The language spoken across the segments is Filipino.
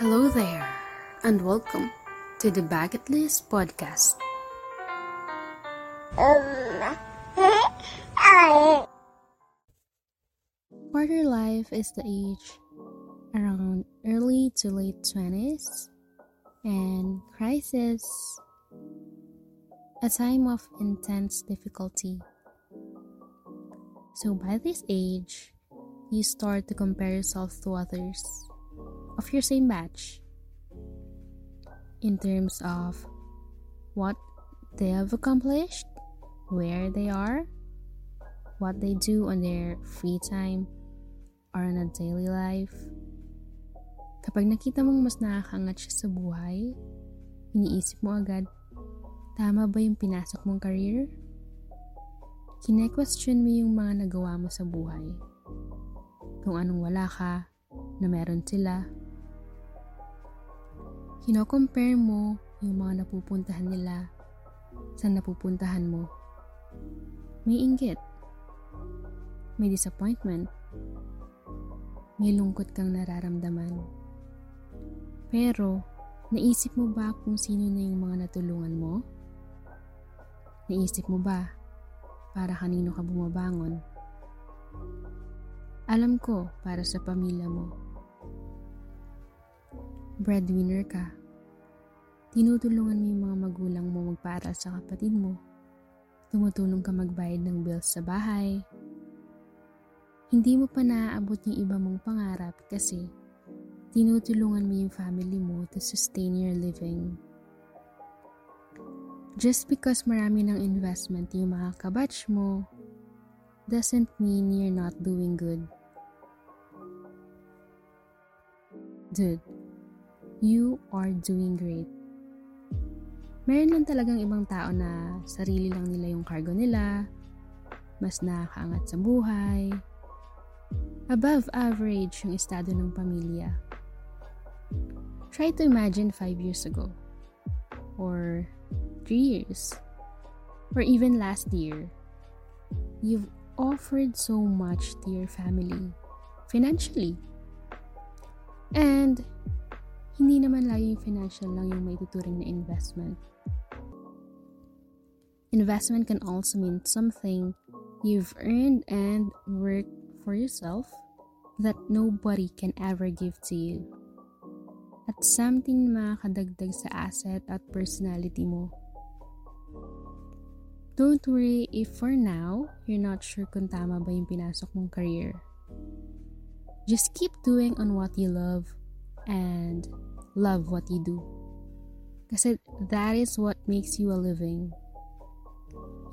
Hello there, and welcome to the Bucket List Podcast. Um, Quarter life is the age around early to late 20s, and crisis, a time of intense difficulty. So, by this age, you start to compare yourself to others of your same batch in terms of what they have accomplished, where they are, what they do on their free time or on a daily life. Kapag nakita mong mas nakakangat siya sa buhay, iniisip mo agad, tama ba yung pinasok mong career? Kine-question mo yung mga nagawa mo sa buhay. Kung anong wala ka, na meron sila. Kino-compare mo yung mga napupuntahan nila sa napupuntahan mo. May inggit. May disappointment. May lungkot kang nararamdaman. Pero, naisip mo ba kung sino na yung mga natulungan mo? Naisip mo ba para kanino ka bumabangon? Alam ko para sa pamilya mo. Breadwinner ka. Tinutulungan mo yung mga magulang mo magpaaral sa kapatid mo. Tumutulong ka magbayad ng bills sa bahay. Hindi mo pa naaabot yung iba mong pangarap kasi tinutulungan mo yung family mo to sustain your living. Just because marami ng investment yung mga kabatch mo, doesn't mean you're not doing good. Dude, you are doing great. Meron lang talagang ibang tao na sarili lang nila yung cargo nila, mas nakakaangat sa buhay, above average yung estado ng pamilya. Try to imagine 5 years ago, or 3 years, or even last year. You've offered so much to your family, financially. And, hindi naman lagi yung financial lang yung may tuturing na investment. Investment can also mean something you've earned and worked for yourself that nobody can ever give to you. At something makakadagdag sa asset at personality mo. Don't worry if for now, you're not sure kung tama ba yung pinasok mong career. Just keep doing on what you love and love what you do. Kasi that is what makes you a living.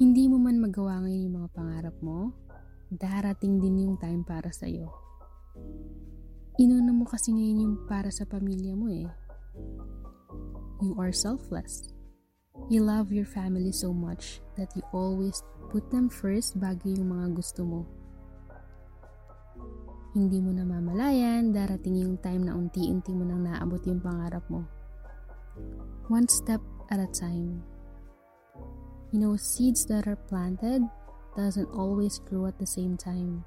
Hindi mo man magawa ngayon yung mga pangarap mo, darating din yung time para sa'yo. Inuna mo kasi ngayon yung para sa pamilya mo eh. You are selfless. You love your family so much that you always put them first bago yung mga gusto mo. Hindi mo namamalayan, darating yung time na unti-unti mo nang naabot yung pangarap mo. One step at a time. You know, seeds that are planted doesn't always grow at the same time.